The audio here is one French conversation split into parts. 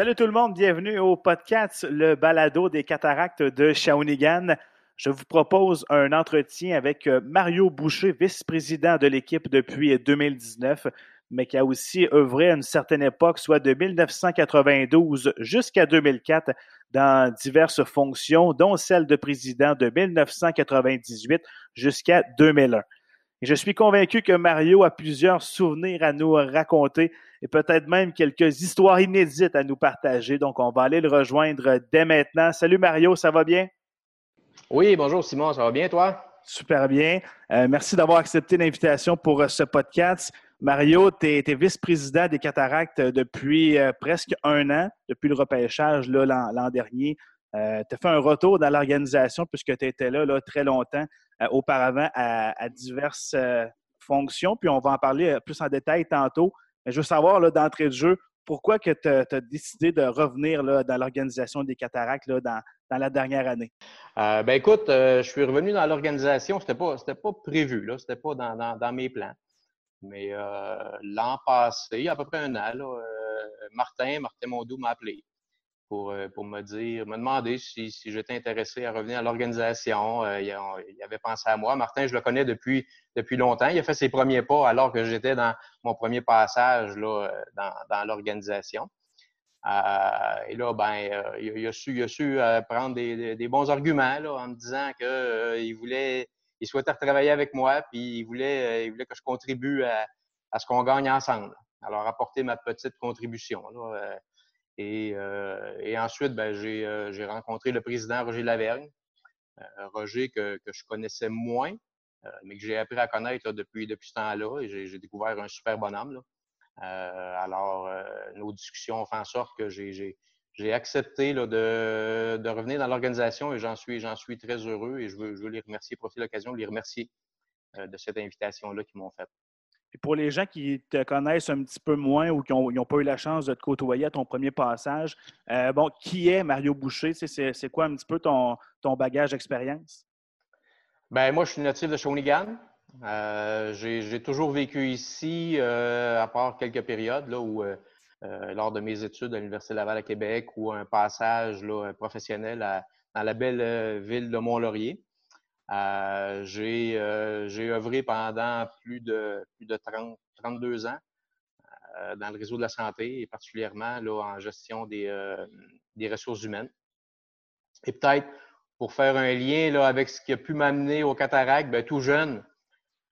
Salut tout le monde, bienvenue au podcast Le Balado des cataractes de Shawinigan. Je vous propose un entretien avec euh, Mario Boucher, vice-président de l'équipe depuis 2019, mais qui a aussi œuvré à une certaine époque, soit de 1992 jusqu'à 2004, dans diverses fonctions, dont celle de président de 1998 jusqu'à 2001. Et je suis convaincu que Mario a plusieurs souvenirs à nous raconter et peut-être même quelques histoires inédites à nous partager. Donc, on va aller le rejoindre dès maintenant. Salut Mario, ça va bien? Oui, bonjour Simon, ça va bien toi? Super bien. Euh, merci d'avoir accepté l'invitation pour euh, ce podcast. Mario, tu es, vice-président des cataractes depuis euh, presque un an, depuis le repêchage l'an dernier. tu as fait un retour dans l'organisation puisque tu étais là, là, très longtemps auparavant à, diverses fonctions. Puis on va en parler plus en détail tantôt. Je veux savoir d'entrée de jeu, pourquoi tu as, décidé de revenir là, dans l'organisation des cataractes là, dans, dans, la dernière année? ben écoute, je suis revenu dans l'organisation. Ce n'était pas, pas prévu, ce n'était pas dans, dans, mes plans. Mais euh, l'an passé, à peu près un an, euh, Martin, Martin Mondou m'a appelé pour, euh, pour me dire, me demander si, si j'étais intéressé à revenir à l'organisation. il, avait pensé à moi. Martin, je le connais depuis, depuis longtemps. Il a fait ses premiers pas alors que j'étais dans mon premier passage là, dans, dans l'organisation. et là, ben, il, a su, il a su prendre des, des, bons arguments en me disant qu'il voulait il souhaitait retravailler avec moi, puis il voulait, euh, il voulait que je contribue à, ce qu'on gagne ensemble. Alors, apporter ma petite contribution. Euh, euh, et, ensuite, ben, j'ai rencontré le président Roger Lavergne. Roger que, je connaissais moins, mais que j'ai appris à connaître depuis, depuis ce temps-là. Et j'ai découvert un super bonhomme. alors, nos discussions ont fait en sorte que j'ai accepté là, de, revenir dans l'organisation et j'en suis, très heureux et je veux, les remercier, profiter de l'occasion de les remercier euh, de cette invitation-là qu'ils m'ont faite. Pour les gens qui te connaissent un petit peu moins ou qui n'ont pas eu la chance de te côtoyer à ton premier passage, euh, bon, qui est Mario Boucher? C'est quoi un petit peu ton, bagage d'expérience? Ben moi, je suis natif de Shawinigan. Euh, j'ai toujours vécu ici, à part quelques périodes là, où euh, lors de mes études à l'Université Laval à Québec ou un passage là, professionnel dans la belle euh, ville de Mont-Laurier. Euh, j'ai œuvré pendant plus de, plus de 30, 32 ans dans le réseau de la santé et particulièrement là, en gestion des, ressources humaines. Et peut-être pour faire un lien là, avec ce qui a pu m'amener au cataracte, bien, tout jeune,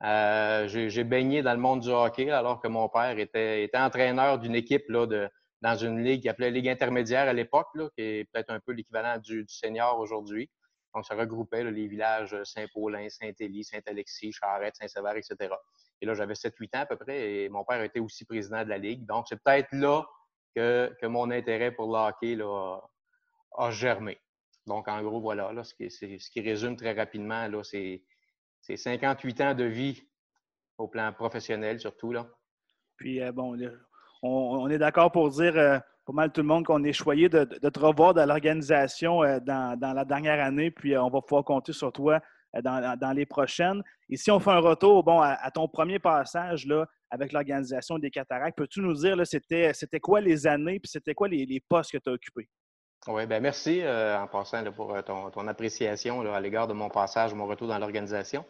euh, j'ai baigné dans le monde du hockey alors que mon père était, entraîneur d'une équipe là, dans une ligue qui appelait Ligue intermédiaire à l'époque, qui est peut-être un peu l'équivalent du, senior aujourd'hui. Donc, ça regroupait les villages Saint-Paulin, Saint-Élie, Saint-Alexis, Charette, Saint-Sévère, etc. Et là, j'avais 7-8 ans à peu près et mon père était aussi président de la Ligue. Donc, c'est peut-être là que, mon intérêt pour le hockey a, germé. Donc, en gros, voilà, là, ce, qui, ce qui résume très rapidement, là, c'est c'est 58 ans de vie au plan professionnel, surtout. Là. Puis, euh, bon, on, est d'accord pour dire, euh, pas mal tout le monde, qu'on est choyé de, te revoir dans l'organisation euh, dans, la dernière année, puis on va pouvoir compter sur toi dans, les prochaines. Et si on fait un retour bon, à, ton premier passage là, avec l'organisation des cataractes, peux-tu nous dire, c'était, quoi les années, puis c'était quoi les, postes que tu as occupés? Oui, bien merci en passant pour ton, appréciation à l'égard de mon passage, mon retour dans l'organisation.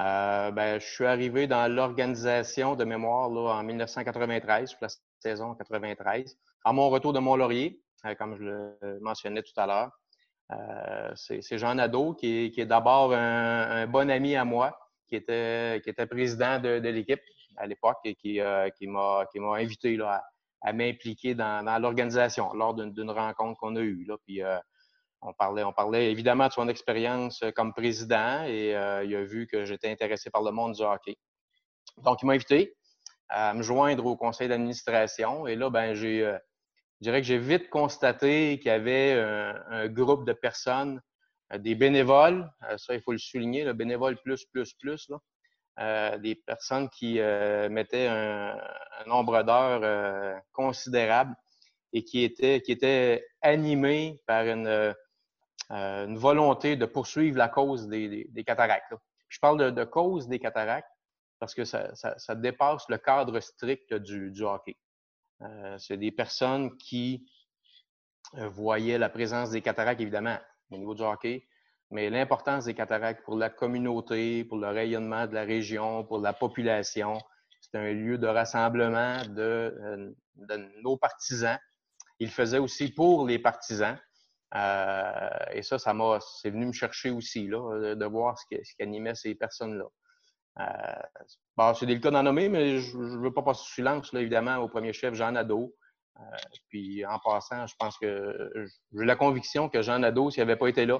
Euh, ben, je suis arrivé dans l'organisation de mémoire là, en 1993, pour la saison 93. À mon retour de Mont-Laurier, euh, comme je le mentionnais tout à l'heure, euh, c'est Jean Nadeau qui est, d'abord un, bon ami à moi, qui était, président de, l'équipe à l'époque et qui, euh, m'a invité à, m'impliquer dans, l'organisation lors d'une rencontre qu'on a eue. Puis, on parlait, évidemment de son expérience comme président et il a vu que j'étais intéressé par le monde du hockey. Donc, il m'a invité à me joindre au conseil d'administration. Et là, ben, j'ai, euh, je dirais que j'ai vite constaté qu'il y avait un, groupe de personnes, des bénévoles, ça, il faut le souligner, le bénévole plus, plus, plus, là, des personnes qui mettaient un, nombre d'heures considérable et qui étaient, qui étaient animés par une, euh, une volonté de poursuivre la cause des, cataractes. Je parle de, cause des cataractes parce que ça, dépasse le cadre strict du, hockey. Euh, c'est des personnes qui voyait la présence des cataractes, évidemment, au niveau du hockey, mais l'importance des cataractes pour la communauté, pour le rayonnement de la région, pour la population. C'est un lieu de rassemblement de, nos partisans. Il faisait aussi pour les partisans. Euh, et ça, ça m'a, c'est venu me chercher aussi, là, de, voir ce qui, ce qui, animait ces personnes-là. Euh, bon, c'est délicat d'en nommer, mais je ne veux pas passer sous silence, là, évidemment, au premier chef, Jean Nadeau. Euh, puis en passant, je pense que j'ai la conviction que Jean Nadeau, s'il n'avait pas été là,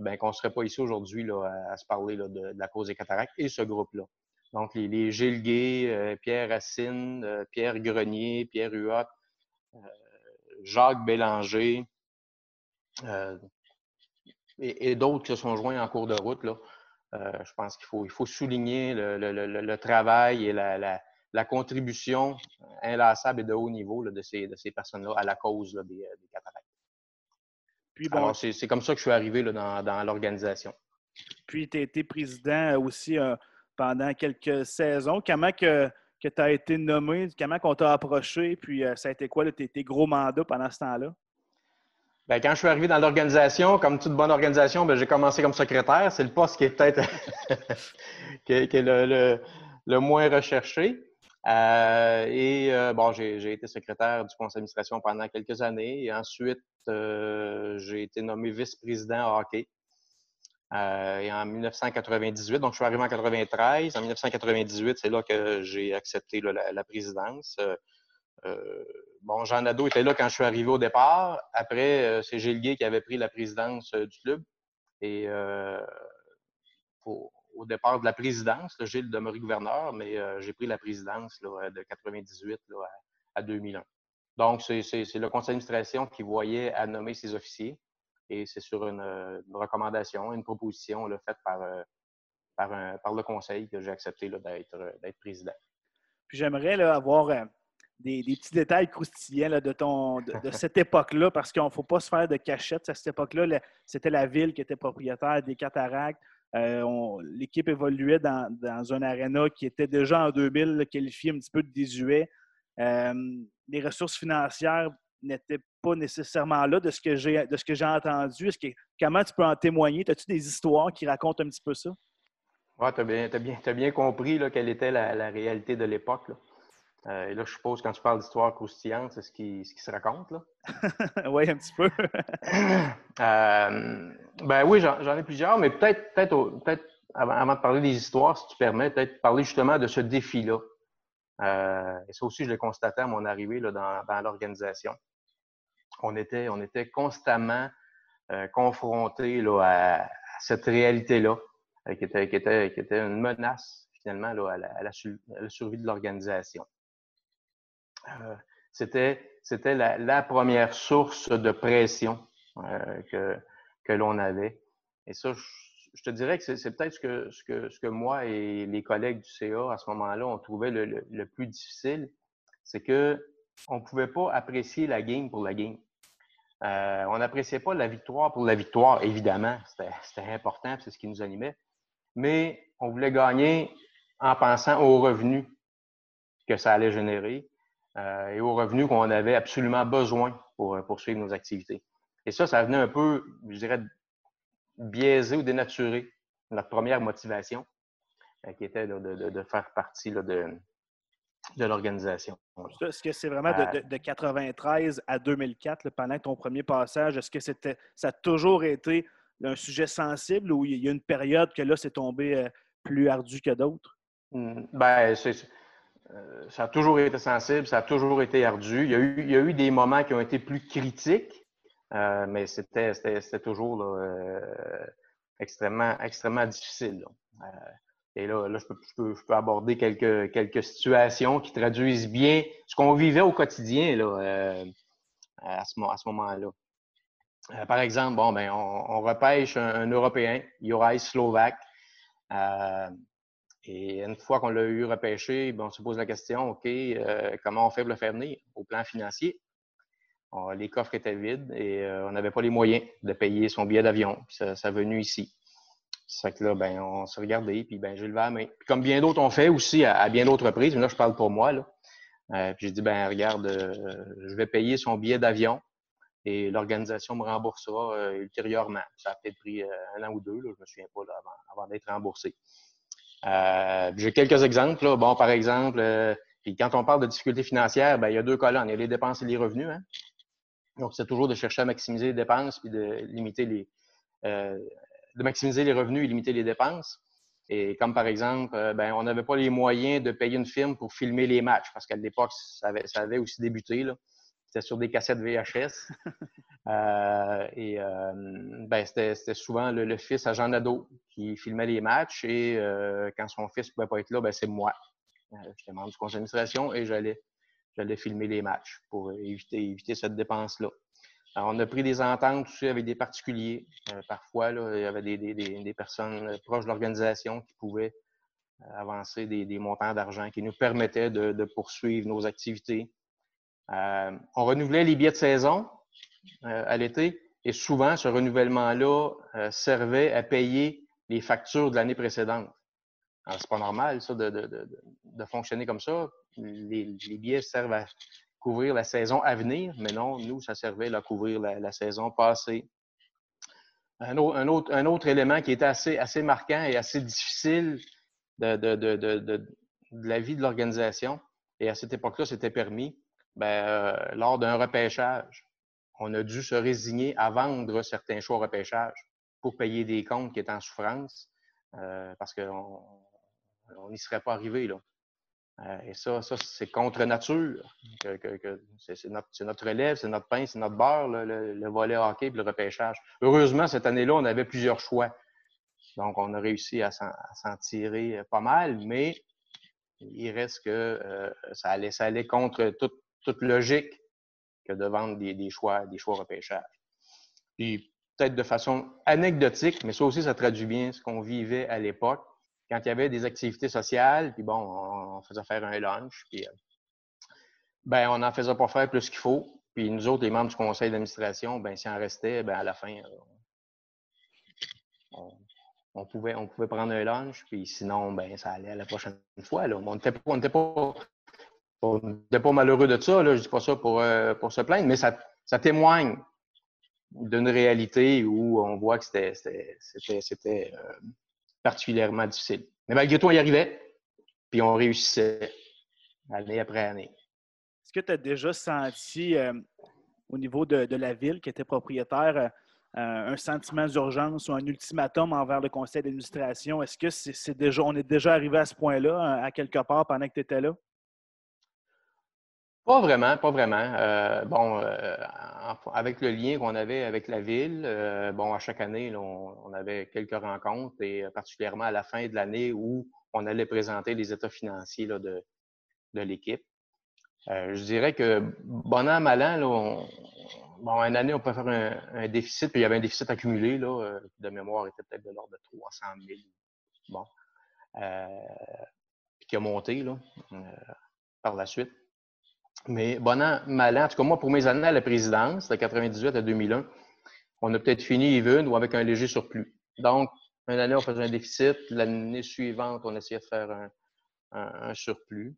ben, qu'on ne serait pas ici aujourd'hui à, à, se parler là, de, la cause des cataractes et ce groupe-là. Donc, les, les Gilles Gay, Pierre Racine, Pierre Grenier, Pierre Huot, Jacques Bélanger, euh, et, d'autres qui se sont joints en cours de route. Là. Euh, je pense qu'il faut, il faut souligner le, travail et la, contribution inlassable et de haut niveau de ces, de ces personnes-là à la cause des, des, cataractes. Puis bon, c'est comme ça que je suis arrivé dans, dans l'organisation. Puis tu as été président aussi euh, pendant quelques saisons. Comment que, que tu as été nommé? Comment on t'a approché? Puis ça a été quoi tes, tes gros mandats pendant ce temps-là? Ben, quand je suis arrivé dans l'organisation, comme toute bonne organisation, ben, j'ai commencé comme secrétaire. C'est le poste qui est peut-être le, moins recherché. Euh, et euh, bon, j'ai été secrétaire du conseil d'administration pendant quelques années. Ensuite, euh, j'ai été nommé vice-président hockey. et en 1998, donc je suis arrivé en 1993. En 1998, c'est là que j'ai accepté la, présidence. Bon, Jean Nadeau était là quand je suis arrivé au départ. Après, euh, c'est Gilles Guy qui avait pris la présidence euh, du club. Et au, départ de la présidence, Gilles demeurait gouverneur, mais j'ai pris la présidence de 98 à, 2001. Donc, c'est le conseil d'administration qui voyait à nommer ses officiers. Et c'est sur une, recommandation, une proposition faite par, par, le conseil que j'ai accepté d'être président. Puis j'aimerais avoir des, petits détails croustillants de, ton, de, cette époque-là, parce qu'il ne faut pas se faire de cachette. À cette époque-là, c'était la ville qui était propriétaire des cataractes. Euh, l'équipe évoluait dans, un aréna qui était déjà en 2000 qualifié un petit peu de désuet. Euh, les ressources financières n'étaient pas nécessairement là de ce que j'ai de ce que j'ai entendu. Que, comment tu peux en témoigner? As-tu des histoires qui racontent un petit peu ça? Oui, tu as bien, compris là, quelle était la, la réalité de l'époque. Euh, et là, je suppose, quand tu parles d'histoire croustillante, c'est ce qui, ce qui se raconte, là? oui, un petit peu. euh, ben oui, j'en ai plusieurs, mais peut-être, peut-être, peut-être avant, de parler des histoires, si tu permets, peut-être parler justement de ce défi-là. Euh, et ça aussi, je l'ai constaté à mon arrivée là, dans, dans l'organisation. On était, on était constamment confrontés là, à, cette réalité-là, qui, était, qui, était, qui était une menace finalement là, à, la, à la survie de l'organisation. Euh, c'était c'était la, première source de pression euh, que, que l'on avait. Et ça, je, te dirais que c'est peut-être ce que, ce, que, ce que moi et les collègues du CA à ce moment-là, on trouvait le, le, plus difficile, c'est que on ne pouvait pas apprécier la game pour la game. Euh, on n'appréciait pas la victoire pour la victoire, évidemment. C'était important, c'est ce qui nous animait. Mais on voulait gagner en pensant aux revenus que ça allait générer, et aux revenus qu'on avait absolument besoin pour euh, poursuivre nos activités. Et ça, ça venait un peu, je dirais, biaiser ou dénaturer notre première motivation, euh, qui était de, faire partie de, de l'organisation. Est-ce que c'est vraiment de, de, 93 à 2004, pendant ton premier passage, est-ce que c'était, ça a toujours été un sujet sensible ou il y a une période que là, c'est tombé plus ardu que d'autres? Mmh, ben, c'est, euh, ça a toujours été sensible, ça a toujours été ardu. Il y a eu, des moments qui ont été plus critiques, euh, mais c'était, toujours euh, extrêmement, difficile. et là, là je, peux, aborder quelques, situations qui traduisent bien ce qu'on vivait au quotidien à ce, moment-là. par exemple, bon, ben, on, repêche un, Européen, Juraj Slovak. Et une fois qu'on l'a eu repêché, ben, on se pose la question, OK, euh, comment on fait pour le faire venir au plan financier? les coffres étaient vides et euh, on n'avait pas les moyens de payer son billet d'avion. Ça, ça venu ici. Ça fait que là, ben, on s'est regardé, puis ben, j'ai levé la main. Puis comme bien d'autres ont fait aussi à, bien d'autres reprises, mais là, je parle pour moi. Là. Euh, puis j'ai dit, ben regarde, je vais payer son billet d'avion. et l'organisation me remboursera ultérieurement. Ça a peut-être pris un an ou deux, je ne me souviens pas avant, d'être remboursé. J'ai quelques exemples. Bon, par exemple, quand on parle de difficultés financières, ben, il y a deux colonnes. Il y a les dépenses et les revenus. Hein. Donc, c'est toujours de chercher à maximiser les dépenses puis de limiter les, de maximiser les revenus et limiter les dépenses. Et comme par exemple, euh, ben, on n'avait pas les moyens de payer une firme pour filmer les matchs, parce qu'à l'époque, ça avait, aussi débuté. C'était sur des cassettes VHS. euh, et euh, ben, c'était souvent le, fils à Jean Nadeau qui filmait les matchs. Et euh, quand son fils ne pouvait pas être là, ben, c'est moi. J'étais membre du conseil d'administration et j'allais filmer les matchs pour éviter, éviter cette dépense-là on a pris des ententes aussi avec des particuliers. Parfois, il y avait des, personnes proches de l'organisation qui pouvaient avancer des, montants d'argent qui nous permettaient de, poursuivre nos activités. Euh, on renouvelait les billets de saison à l'été et souvent, ce renouvellement-là servait à payer les factures de l'année précédente. Alors, c'est pas normal, ça, de, fonctionner comme ça. Les, les billets servent à couvrir la saison à venir, mais non, nous, ça servait à couvrir la, saison passée. Un autre, un, autre, élément qui était assez, assez marquant et assez difficile de, de, de, de la vie de l'organisation, et à cette époque-là, c'était permis, ben, euh, lors d'un repêchage, on a dû se résigner à vendre certains choix au repêchage pour payer des comptes qui étaient en souffrance, euh, parce qu'on n'y serait pas arrivé. Là. Euh, et ça, ça c'est contre nature. c'est, notre, notre, relève, c'est notre pain, c'est notre beurre, le, volet hockey et le repêchage. Heureusement, cette année-là, on avait plusieurs choix. Donc, on a réussi à s'en, tirer pas mal, mais il reste que ça, allait, ça allait contre toute, toute logique que de vendre des, choix, des choix. Puis, peut-être de façon anecdotique, mais ça aussi, ça traduit bien ce qu'on vivait à l'époque quand il y avait des activités sociales, puis bon, on, faisait faire un lunch, puis euh, ben, on n'en faisait pas faire plus qu'il faut. Puis nous autres, les membres du conseil d'administration, ben, s'il en restait, ben, à la fin, euh, on, pouvait, on pouvait prendre un lunch, puis sinon, ben, ça allait à la prochaine fois. Là. On n'était pas, pas, malheureux de ça, là. je ne dis pas ça pour, euh, se plaindre, mais ça, témoigne d'une réalité où on voit que c'était particulièrement difficile. Mais malgré tout, on y arrivait, puis on réussissait année après année. Est-ce que tu as déjà senti euh, au niveau de, la ville qui était propriétaire euh, un sentiment d'urgence ou un ultimatum envers le conseil d'administration? Est-ce que c'est déjà, on est déjà arrivé à ce point-là, à quelque part, pendant que tu étais là? Pas vraiment, pas vraiment. Euh, bon, euh, avec le lien qu'on avait avec la ville, euh, bon, à chaque année, on, avait quelques rencontres et particulièrement à la fin de l'année où on allait présenter les états financiers de, l'équipe. je dirais que bon an, mal an, bon, une année, on peut faire un, déficit, puis il y avait un déficit accumulé, là, de mémoire, était peut-être de l'ordre de 300 000. Bon. puis qui a monté là, par la suite. Mais bon an, mal an, en tout cas, moi, pour mes années à la présidence, de 98 à 2001, on a peut-être fini even ou avec un léger surplus. Donc, une année, on faisait un déficit. L'année suivante, on essayait de faire un, surplus.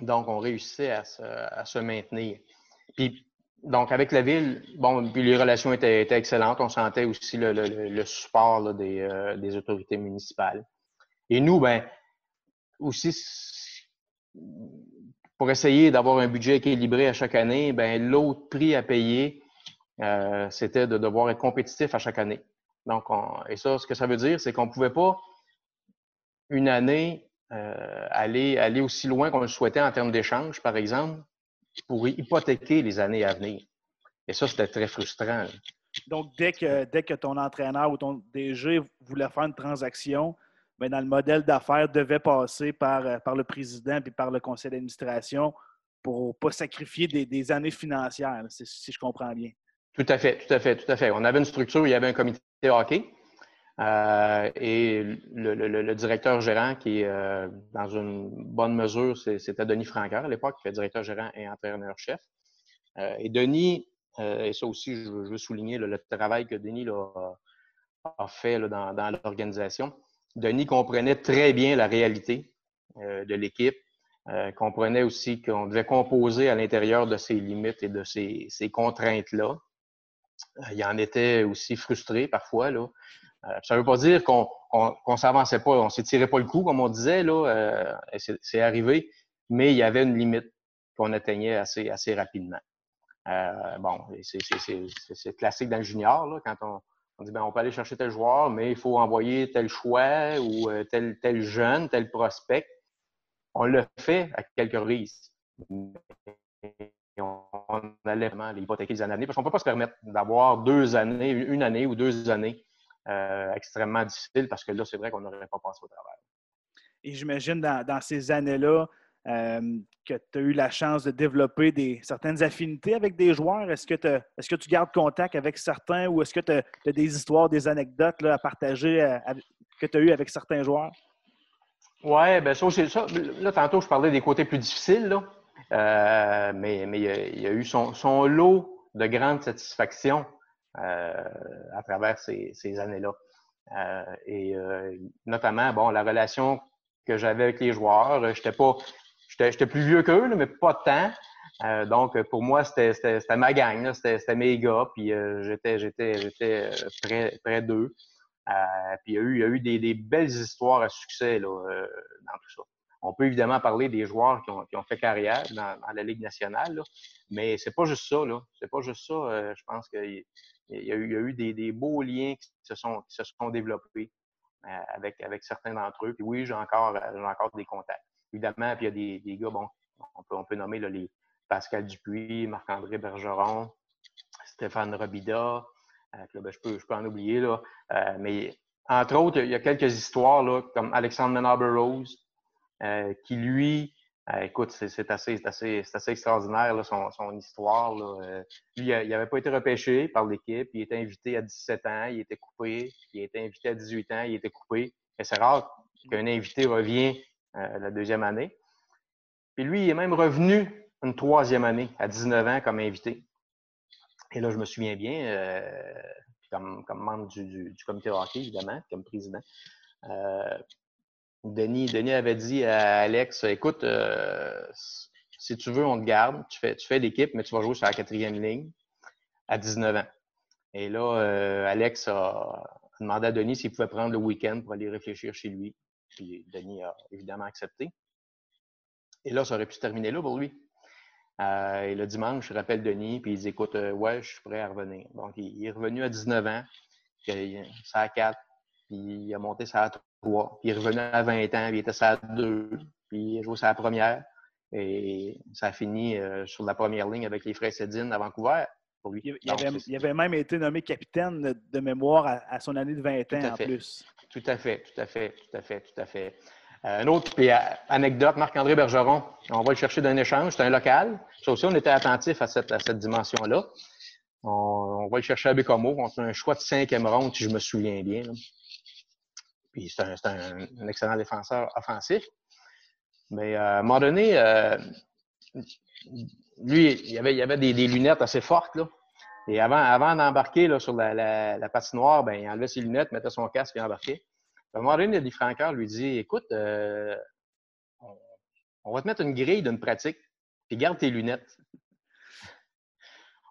Donc, on réussissait à se, maintenir. Puis, donc, avec la ville, bon, puis les relations étaient, excellentes. On sentait aussi le, support euh, des, autorités municipales. Et nous, ben, aussi, pour essayer d'avoir un budget équilibré à chaque année, ben l'autre prix à payer, euh, c'était de devoir être compétitif à chaque année. Donc, et ça, ce que ça veut dire, c'est qu'on ne pouvait pas une année euh, aller, aller aussi loin qu'on le souhaitait en termes d'échange, par exemple, pour hypothéquer les années à venir. Et ça, c'était très frustrant. Donc, dès que, dès que ton entraîneur ou ton DG voulait faire une transaction, mais dans le modèle d'affaires, devait passer par, euh, par le président et par le conseil d'administration pour ne pas sacrifier des, années financières, si je comprends bien. Tout à fait, tout à fait, tout à fait. On avait une structure, il y avait un comité hockey. Euh, et le, directeur gérant, qui, euh, dans une bonne mesure, c'était Denis Franqueur à l'époque, qui était directeur gérant et entraîneur-chef. et Denis, et ça aussi, je veux, souligner le travail que Denis a, fait dans l'organisation. Denis comprenait très bien la réalité euh, de l'équipe. comprenait aussi qu'on devait composer à l'intérieur de ces limites et de ces, contraintes-là. il en était aussi frustré parfois. Là. ça ne veut pas dire qu'on ne s'avançait pas, on ne s'étirait pas le coup, comme on disait. Là, c'est arrivé, mais il y avait une limite qu'on atteignait assez, rapidement. Euh, bon, c'est classique dans le junior, là, quand on, on dit ben, on peut aller chercher tel joueur, mais il faut envoyer tel choix ou euh, tel, tel jeune, tel prospect. On le fait à quelques reprises. On allait vraiment hypothéquer les années parce qu'on ne peut pas se permettre d'avoir deux années, une année ou deux années euh, extrêmement difficiles parce que là, c'est vrai qu'on n'aurait pas pensé au travail. Et j'imagine dans, ces années-là, euh, que tu as eu la chance de développer des, certaines affinités avec des joueurs. Est-ce que, est que tu gardes contact avec certains ou est-ce que tu as, des histoires, des anecdotes à partager euh, que tu as eues avec certains joueurs? Oui, bien ça, c'est ça. Là, tantôt, je parlais des côtés plus difficiles, là. Euh, mais, mais il, y a, eu son, son, lot de grandes satisfactions à travers ces, ces années-là. et notamment, bon, la relation que j'avais avec les joueurs. Je n'étais pas, J'étais plus vieux qu'eux, mais pas tant. Euh, donc, pour moi, c'était ma gang, c'était mes gars, puis euh, j'étais euh, près, d'eux. puis il y a eu, des, belles histoires à succès là, dans tout ça. On peut évidemment parler des joueurs qui ont, fait carrière dans, la Ligue nationale, mais c'est pas juste ça. C'est pas juste ça. je pense qu'il y, a eu, des, beaux liens qui se sont, développés avec, certains d'entre eux. Puis oui, j'ai encore des contacts évidemment, puis il y a des, des gars, bon, on peut, on peut nommer là, les Pascal Dupuis, Marc-André Bergeron, Stéphane Robida. Euh, ben, je, peux, je peux en oublier. Là. Euh, mais entre autres, il y a quelques histoires là, comme Alexandre Menaber Rose, euh, qui lui, écoute, c'est assez, assez, assez, extraordinaire là, son, son, histoire. Là. lui, il n'avait pas été repêché par l'équipe. Il était invité à 17 ans, il était coupé. Il était invité à 18 ans, il était coupé. Et c'est rare qu'un invité revient euh, la deuxième année. Puis lui, il est même revenu une troisième année, à 19 ans, comme invité. Et là, je me souviens bien, euh, comme, membre du, comité hockey, évidemment, comme président, euh, Denis, Denis avait dit à Alex, écoute, si tu veux, on te garde, tu fais, tu fais l'équipe, mais tu vas jouer sur la quatrième ligne à 19 ans. Et là, Alex a demandé à Denis s'il pouvait prendre le week-end pour aller réfléchir chez lui. Puis Denis a évidemment accepté. Et là, ça aurait pu se terminer là pour lui. Euh, et le dimanche, je rappelle Denis, puis il dit Écoute, euh, ouais, je suis prêt à revenir. Donc, il, est revenu à 19 ans, puis ça à 4, puis il a monté ça à 3, puis il est revenu à 20 ans, puis il était ça à 2, puis il a joué ça à la première. Et ça a fini euh, sur la première ligne avec les Frères Cédine à Vancouver. Pour lui. Il, avait, même été nommé capitaine de mémoire à, son année de 20 ans en plus. Tout à fait, tout à fait, tout à fait, tout à fait. Euh, un autre puis, euh, anecdote, Marc-André Bergeron, on va le chercher d'un échange, c'est un local. Ça aussi, on était attentif à cette, dimension-là. On, va le chercher à Bécomo. On fait un choix de cinquième ronde, si je me souviens bien. Puis c'est un, excellent défenseur offensif. Mais euh, à un moment donné, lui, il y avait, avait des, des, lunettes assez fortes. Là. Et avant, d'embarquer sur la, patinoire, ben, il enlevait ses lunettes, mettait son casque et embarquait. À un moment donné, lui dit Écoute, euh, on, va te mettre une grille d'une pratique, puis garde tes lunettes.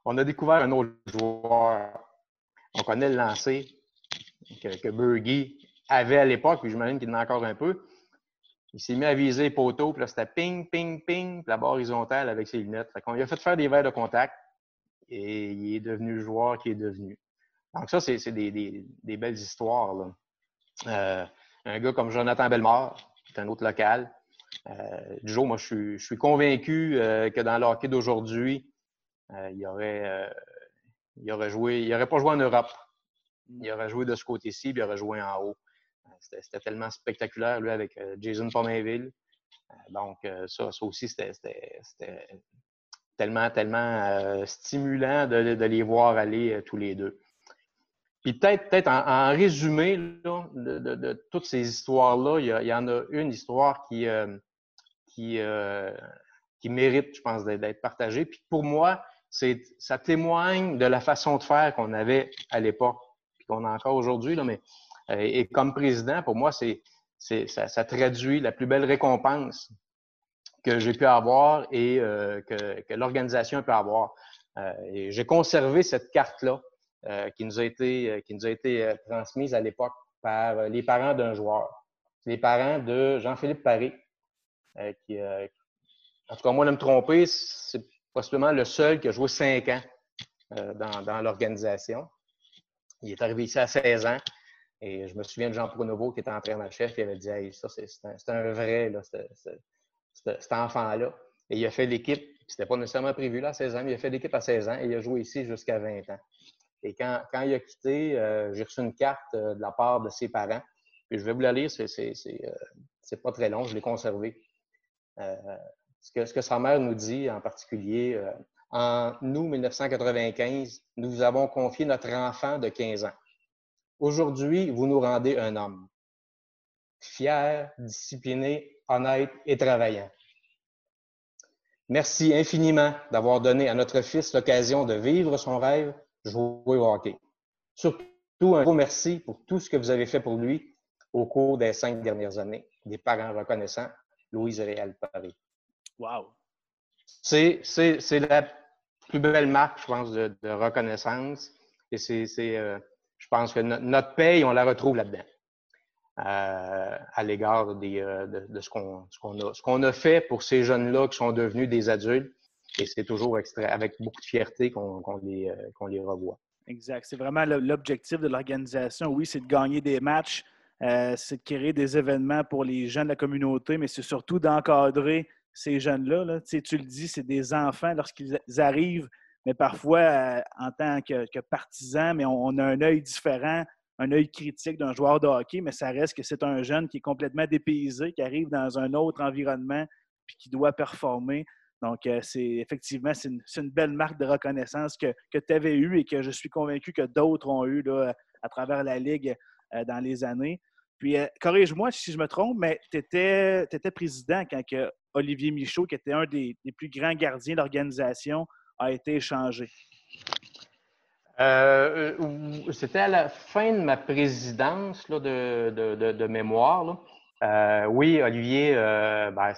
On a découvert un autre joueur. On connaît le lancer que, que avait à l'époque, puis j'imagine qu'il en a encore un peu. Il s'est mis à viser les poteaux, puis là, c'était ping, ping, ping, puis la barre horizontale avec ses lunettes. Fait qu'on lui a fait faire des verres de contact et il est devenu le joueur qui est devenu. Donc ça, c'est des, des, des, belles histoires. Là. Euh, un gars comme Jonathan Bellemare, qui est un autre local. Euh, Joe, moi, je suis, je suis convaincu euh, que dans le hockey d'aujourd'hui, il, aurait, il aurait joué, il aurait pas joué en Europe. Il aurait joué de ce côté-ci, puis il aurait joué en haut. C'était tellement spectaculaire, lui, avec Jason Pomainville. donc, ça, ça aussi, c'était tellement, tellement euh, stimulant de, les voir aller euh, tous les deux. Puis peut-être, peut-être en, résumé de, toutes ces histoires-là, il, y en a une histoire qui, euh, qui, qui mérite, je pense, d'être partagée. Puis pour moi, c'est, ça témoigne de la façon de faire qu'on avait à l'époque, puis qu'on a encore aujourd'hui. mais et, comme président, pour moi, c'est, c'est ça, traduit la plus belle récompense que j'ai pu avoir et que, que l'organisation peut avoir. et j'ai conservé cette carte-là qui nous a été, qui nous a été transmise à l'époque par les parents d'un joueur. Les parents de Jean-Philippe Paris, qui, en tout cas, moi, de me tromper, c'est possiblement le seul qui a joué cinq ans dans, l'organisation. Il est arrivé ici à 16 ans. Et je me souviens de Jean Pronovo qui était entraîneur-chef. Il avait dit ça, c'est un, vrai, là, cet enfant-là. Et il a fait l'équipe. C'était pas nécessairement prévu là, à 16 ans, mais il a fait l'équipe à 16 ans et il a joué ici jusqu'à 20 ans. Et quand, quand il a quitté, euh, j'ai reçu une carte euh, de la part de ses parents. Puis je vais vous la lire, c'est euh, pas très long, je l'ai conservé. ce, que, ce que sa mère nous dit en particulier, en août 1995, nous vous avons confié notre enfant de 15 ans. Aujourd'hui, vous nous rendez un homme fier, discipliné, honnête et travaillant. Merci infiniment d'avoir donné à notre fils l'occasion de vivre son rêve, jouer au hockey. Surtout un gros merci pour tout ce que vous avez fait pour lui au cours des cinq dernières années. Des parents reconnaissants, Louise Réal Paris. Wow! C'est la plus belle marque, je pense, de, reconnaissance. Et c'est, euh, je pense que notre paye, on la retrouve là-dedans. Euh, à l'égard euh, de, ce qu'on a, fait pour ces jeunes-là qui sont devenus des adultes. Et c'est toujours avec beaucoup de fierté qu'on les, revoit. Exact. C'est vraiment l'objectif de l'organisation. Oui, c'est de gagner des matchs, c'est de créer des événements pour les jeunes de la communauté, mais c'est surtout d'encadrer ces jeunes-là. Tu, le dis, c'est des enfants lorsqu'ils arrivent, mais parfois euh, en tant que, que partisans, mais on, a un œil différent, un œil critique d'un joueur de hockey, mais ça reste que c'est un jeune qui est complètement dépaysé, qui arrive dans un autre environnement puis qui doit performer. Donc, euh, c'est effectivement, c'est une, belle marque de reconnaissance que, que tu avais eue et que je suis convaincu que d'autres ont eu à travers la Ligue euh, dans les années. Puis, corrige-moi si je me trompe, mais tu étais, président quand que Olivier Michaud, qui était un des, plus grands gardiens de l'organisation, a été échangé? Euh, euh, c'était à la fin de ma présidence de, mémoire. Euh, oui, Olivier, ben,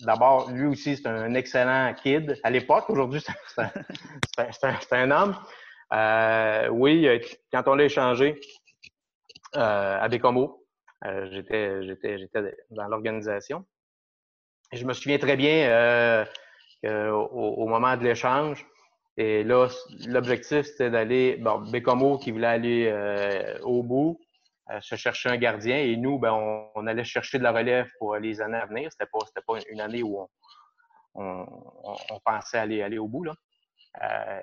d'abord, lui aussi, c'est un excellent kid. À l'époque, aujourd'hui, c'est un, homme. oui, quand on l'a échangé à Bécomo, j'étais dans l'organisation je me souviens très bien euh, au, moment de l'échange. Et là, l'objectif, c'était d'aller, bon, Bécomo qui voulait aller euh, au bout, euh, se chercher un gardien. Et nous, ben, on, allait chercher de la relève pour les années à venir. C'était pas, pas une année où on, pensait aller, aller au bout. Là.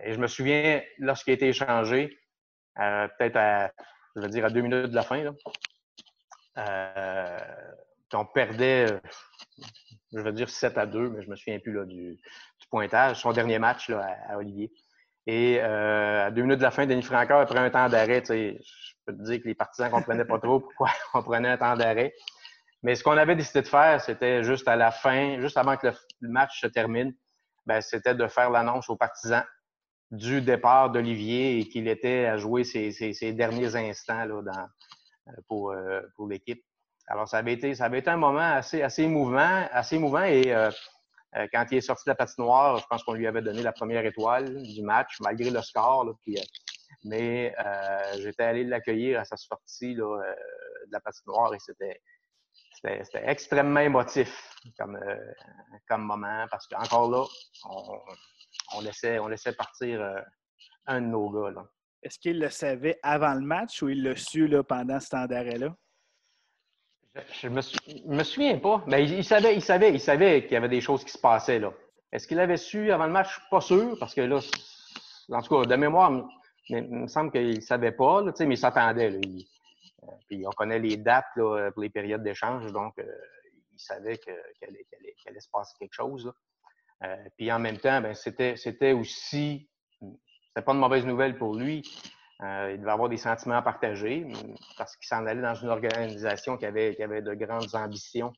et je me souviens, lorsqu'il a été échangé, peut-être à, je veux dire, à deux minutes de la fin, là, on perdait, je veux dire 7 à 2, mais je me souviens plus là, du, Son dernier match là, à, Olivier. Et euh, à deux minutes de la fin, Denis Francoeur, après un temps d'arrêt, je peux te dire que les partisans ne comprenaient pas trop pourquoi on prenait un temps d'arrêt. Mais ce qu'on avait décidé de faire, c'était juste à la fin, juste avant que le, match se termine, ben, c'était de faire l'annonce aux partisans du départ d'Olivier et qu'il était à jouer ses, derniers instants là, dans, euh, pour, euh, pour l'équipe. Alors, ça avait été, ça avait été un moment assez, assez assez et euh, quand il est sorti de la patinoire, je pense qu'on lui avait donné la première étoile du match, malgré le score. Euh, mais j'étais allé l'accueillir à sa sortie de la patinoire et c'était, extrêmement émotif comme, moment parce qu'encore là, on, laissait, partir un de nos gars. Est-ce qu'il le savait avant le match ou il l'a su pendant ce temps d'arrêt-là? Je me, me souviens pas. Mais il, savait, il savait, il savait qu'il y avait des choses qui se passaient là. Est-ce qu'il avait su avant le match? Pas sûr, parce que là, en tout cas, de mémoire, il me semble qu'il ne savait pas, là, mais il s'attendait. Euh, puis on connaît les dates pour les périodes d'échange, donc euh, il savait qu'il allait, se passer quelque chose. Euh, puis en même temps, ben, c'était aussi, c'était pas une mauvaise nouvelle pour lui. Euh, il devait avoir des sentiments partagés parce qu'il s'en allait dans une organisation qui avait, qui avait de grandes ambitions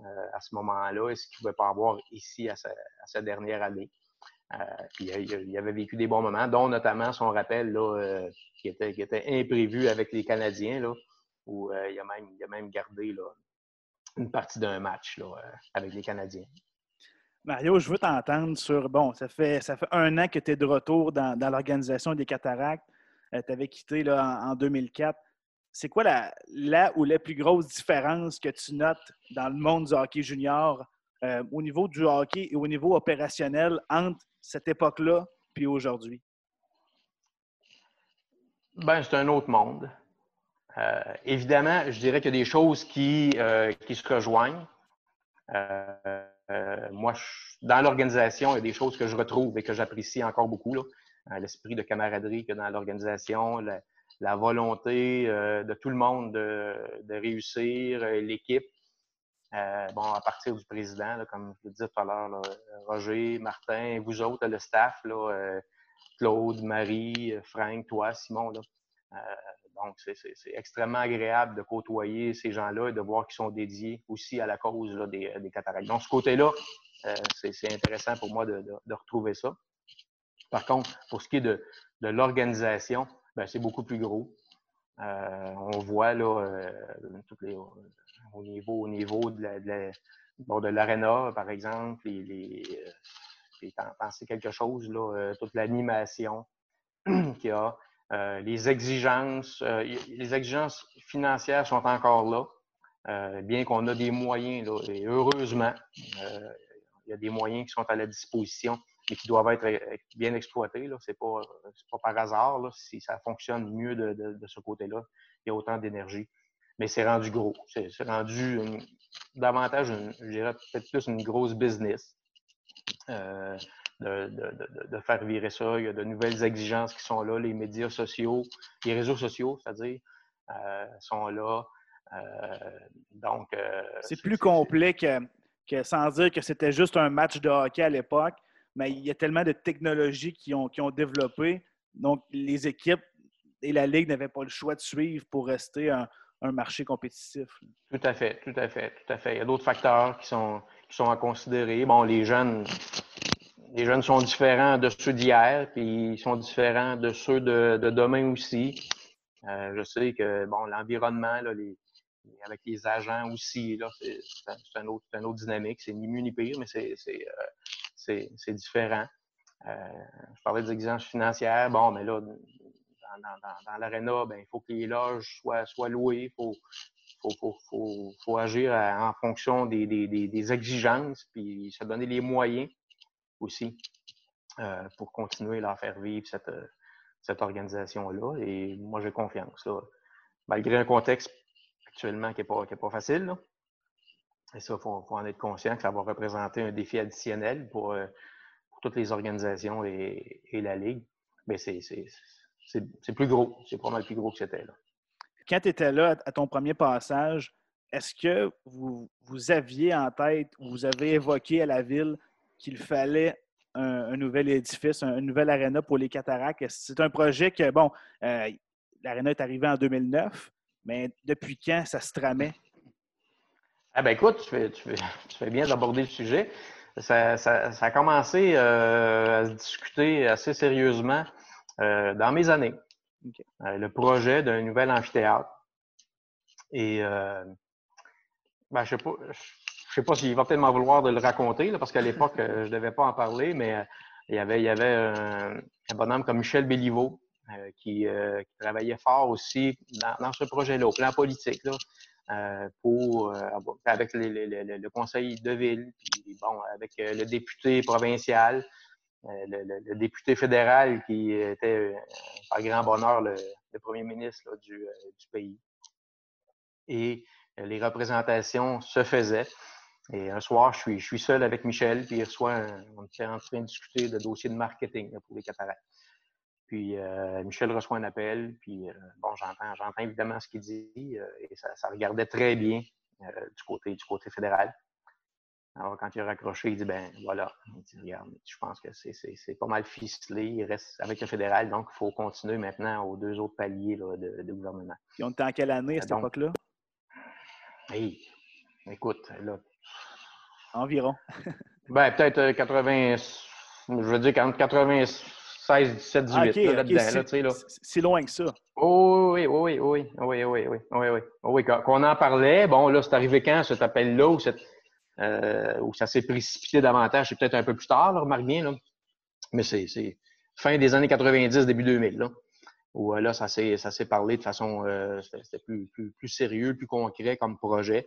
euh, à ce moment-là et ce qu'il ne pouvait pas avoir ici à sa, dernière année. Euh, il, avait vécu des bons moments, dont notamment son rappel là, qui, était, qui était imprévu avec les Canadiens, là, où il, a même, il a même gardé là, une partie d'un match avec les Canadiens. Mario, je veux t'entendre sur. Bon, ça fait, ça fait un an que tu es de retour dans, l'organisation des cataractes. Tu avais quitté là, en, 2004. C'est quoi la, la ou la plus grosse différence que tu notes dans le monde du hockey junior au niveau du hockey et au niveau opérationnel entre cette époque-là puis aujourd'hui? Ben, c'est un autre monde. Euh, évidemment, je dirais qu'il y a des choses qui, euh, qui se rejoignent. Euh, moi, dans l'organisation, il y a des choses que je retrouve et que j'apprécie encore beaucoup. L'esprit de camaraderie que dans l'organisation, la, volonté de tout le monde de, de réussir, l'équipe. bon, à partir du président, comme je le disais tout à l'heure, Roger, Martin, vous autres, le staff, Claude, Marie, Frank, toi, Simon. Donc, c'est extrêmement agréable de côtoyer ces gens-là et de voir qu'ils sont dédiés aussi à la cause des, cataractes. Donc, ce côté-là, euh, c'est intéressant pour moi de, retrouver ça. Par contre, pour ce qui est de, l'organisation, ben, c'est beaucoup plus gros. Euh, on voit là, euh, au niveau, au niveau de l'aréna, par exemple, les, les, penser quelque chose, là, toute l'animation qu'il y a, euh, les exigences, euh, les exigences financières sont encore là, euh, bien qu'on a des moyens, et heureusement, il y a des moyens qui sont à la disposition et qui doivent être bien exploités. Ce n'est pas, pas, par hasard si ça fonctionne mieux de, ce côté-là. Il y a autant d'énergie. Mais c'est rendu gros. C'est rendu davantage, je dirais peut-être plus une grosse business de, faire virer ça. Il y a de nouvelles exigences qui sont là. Les médias sociaux, les réseaux sociaux, c'est-à-dire, euh, sont là. Euh, donc. Euh, c'est plus complet que, sans dire que c'était juste un match de hockey à l'époque, mais il y a tellement de technologies qui ont, qui ont développé. Donc, les équipes et la Ligue n'avaient pas le choix de suivre pour rester un, marché compétitif. Tout à fait, tout à fait, tout à fait. Il y a d'autres facteurs qui sont, qui sont à considérer. Bon, les jeunes, les jeunes sont différents de ceux d'hier, puis ils sont différents de ceux de, demain aussi. Euh, je sais que bon, l'environnement, avec les agents aussi, c'est un un autre dynamique. C'est ni mieux ni pire, mais c'est euh, différent. Euh, je parlais des exigences financières. Bon, mais là, dans, dans, l'aréna, ben, il faut que les loges soient, soient louées. Il faut, faut, agir en fonction des, des, des, exigences, puis se donner les moyens aussi euh, pour continuer à faire vivre cette, cette organisation-là. Et moi, j'ai confiance. Malgré un contexte actuellement qui n'est pas, pas facile. Et ça, il faut, en être conscient que ça va représenter un défi additionnel pour, euh, toutes les organisations et, la Ligue. Mais c'est plus gros. C'est pas mal plus gros que c'était. Quand tu étais là à ton premier passage, est-ce que vous, aviez en tête ou vous avez évoqué à la ville qu'il fallait un, nouvel édifice, un, nouvel aréna pour les cataractes? C'est un projet que, bon, euh, l'aréna est arrivé en 2009, mais depuis quand ça se tramait? Ah ben écoute, tu fais, tu fais, bien d'aborder le sujet. Ça, a commencé euh, à se discuter assez sérieusement euh, dans mes années. le projet d'un nouvel amphithéâtre. Et ben, je sais pas, je sais pas s'il va peut-être m'en vouloir de le raconter, parce qu'à l'époque, euh, je ne devais pas en parler, mais euh, il y avait, il y avait un, bonhomme comme Michel Béliveau euh, qui, travaillait fort aussi dans, ce projet-là, au plan politique, pour, avec le conseil de ville, puis bon, avec le député provincial, le, député fédéral qui était, par grand bonheur, le, premier ministre du, pays. Et les représentations se faisaient. Et un soir, je suis, seul avec Michel, puis il reçoit on était en train de discuter de dossiers de marketing pour les cataractes. Puis euh, Michel reçoit un appel, puis euh, bon, j'entends, j'entends évidemment ce qu'il dit, euh, et ça, ça, regardait très bien du, côté, du côté fédéral. Alors, quand il a raccroché, il dit ben voilà, il dit, regarde, je pense que c'est, c'est, pas mal ficelé, il reste avec le fédéral, donc il faut continuer maintenant aux deux autres paliers là, de, de, gouvernement. Puis on était en quelle année à cette époque-là? Hey, écoute, là, Environ. ben, peut-être 80, euh, je veux dire entre 86 16, 17, 18, là-dedans. c'est loin que ça. Oh, oui, oui, oui, oui, oui, oui, oui, oui, oui. Quand, on en parlait, bon, là, c'est arrivé quand cet appel-là où, euh, où ça s'est précipité davantage? C'est peut-être un peu plus tard, là, remarque bien, là. Mais c'est fin des années 90, début 2000, là. Où euh, là, ça s'est parlé de façon, euh, c'était plus, plus, plus sérieux, plus concret comme projet.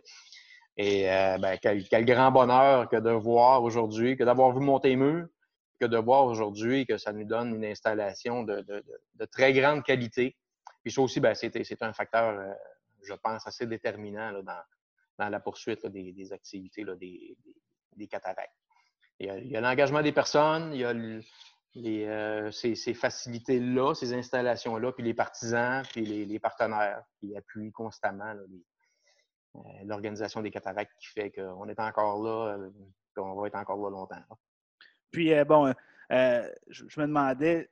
Et euh, ben, quel, grand bonheur que de voir aujourd'hui, que d'avoir vu monter murs, que de voir aujourd'hui que ça nous donne une installation de, très grande qualité. Puis ça aussi, ben, c'est un facteur, euh, je pense, assez déterminant dans, la poursuite des, activités des, cataractes. Il y a l'engagement des personnes, il y a euh, ces, facilités-là, ces installations-là, puis les partisans, puis les, partenaires qui appuient constamment euh, l'organisation des cataractes qui fait qu'on est encore là, qu'on va être encore là longtemps. Puis, euh, bon, je, me demandais,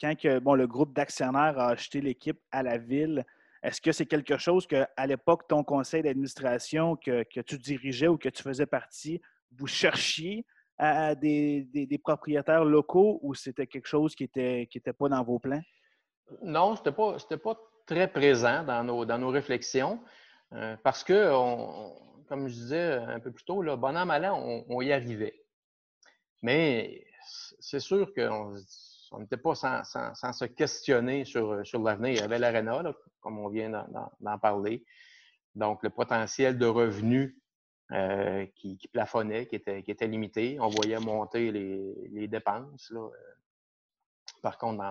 quand que, bon, le groupe d'actionnaires a acheté l'équipe à la ville, est-ce que c'est quelque chose que, à l'époque, ton conseil d'administration que, tu dirigeais ou que tu faisais partie, vous cherchiez à des, propriétaires locaux ou c'était quelque chose qui n'était qui était pas dans vos plans? Non, ce n'était pas, pas très présent dans nos, dans nos réflexions. Euh, parce que, comme je disais un peu plus tôt, là, bon an, mal an, on, y arrivait. Mais c'est sûr qu'on n'était pas sans, se questionner sur, sur l'avenir. Il y avait l'ARENA, comme on vient d'en parler. Donc, le potentiel de revenus euh, qui, plafonnait, qui était, qui était limité. On voyait monter les, dépenses. Euh, par contre,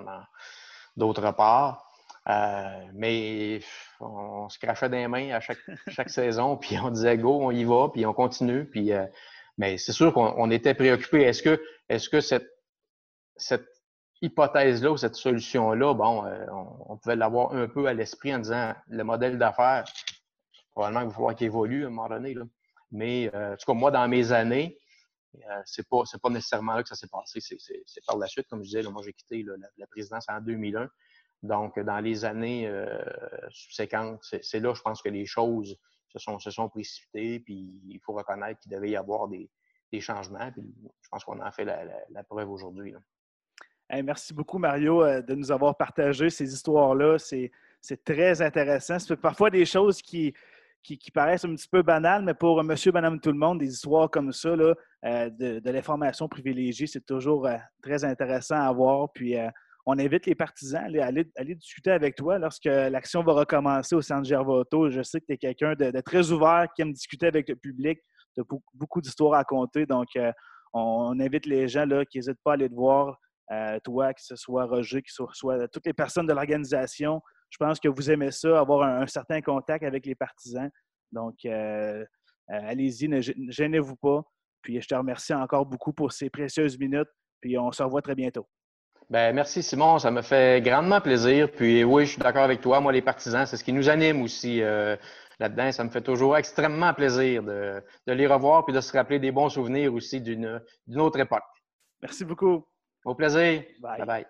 d'autre part, euh, mais on se crachait des mains à chaque, chaque saison, puis on disait go, on y va, puis on continue. Puis, euh, mais c'est sûr qu'on était préoccupé. Est-ce que, est-ce que cette, hypothèse-là ou cette solution-là, bon, euh, on, pouvait l'avoir un peu à l'esprit en disant le modèle d'affaires, probablement qu'il va falloir qu'il évolue à un moment donné. Mais en tout cas, moi, dans mes années, c'est pas, pas nécessairement là que ça s'est passé. C'est par la suite, comme je disais, moi j'ai quitté la, la, présidence en 2001. Donc, dans les années euh, subséquentes, c'est là, je pense que les choses se sont, sont précipitées, puis il faut reconnaître qu'il devait y avoir des, changements. Puis je pense qu'on en fait la, preuve aujourd'hui. merci beaucoup, Mario, euh, de nous avoir partagé ces histoires-là. C'est très intéressant. C'est parfois des choses qui, qui, paraissent un petit peu banales, mais pour monsieur, madame, tout le monde, des histoires comme ça, là, euh, de, de l'information privilégiée, c'est toujours très intéressant à voir. Puis on invite les partisans à aller, discuter avec toi lorsque l'action va recommencer au Centre Gervoto. Je sais que tu es quelqu'un de, très ouvert, qui aime discuter avec le public, de beaucoup, d'histoires à raconter. Donc, euh, on, invite les gens qui n'hésitent pas à aller te voir, euh, toi, que ce soit Roger, que ce soit toutes les personnes de l'organisation. Je pense que vous aimez ça, avoir un, certain contact avec les partisans. Donc, euh, allez-y, ne gênez-vous pas. Puis, je te remercie encore beaucoup pour ces précieuses minutes. Puis, on se revoit très bientôt. Ben, merci Simon, ça me fait grandement plaisir. Puis oui, je suis d'accord avec toi. Moi, les partisans, c'est ce qui nous anime aussi euh, là-dedans. Ça me fait toujours extrêmement plaisir de, de, les revoir puis de se rappeler des bons souvenirs aussi d'une autre époque. Merci beaucoup. Au plaisir. bye. bye.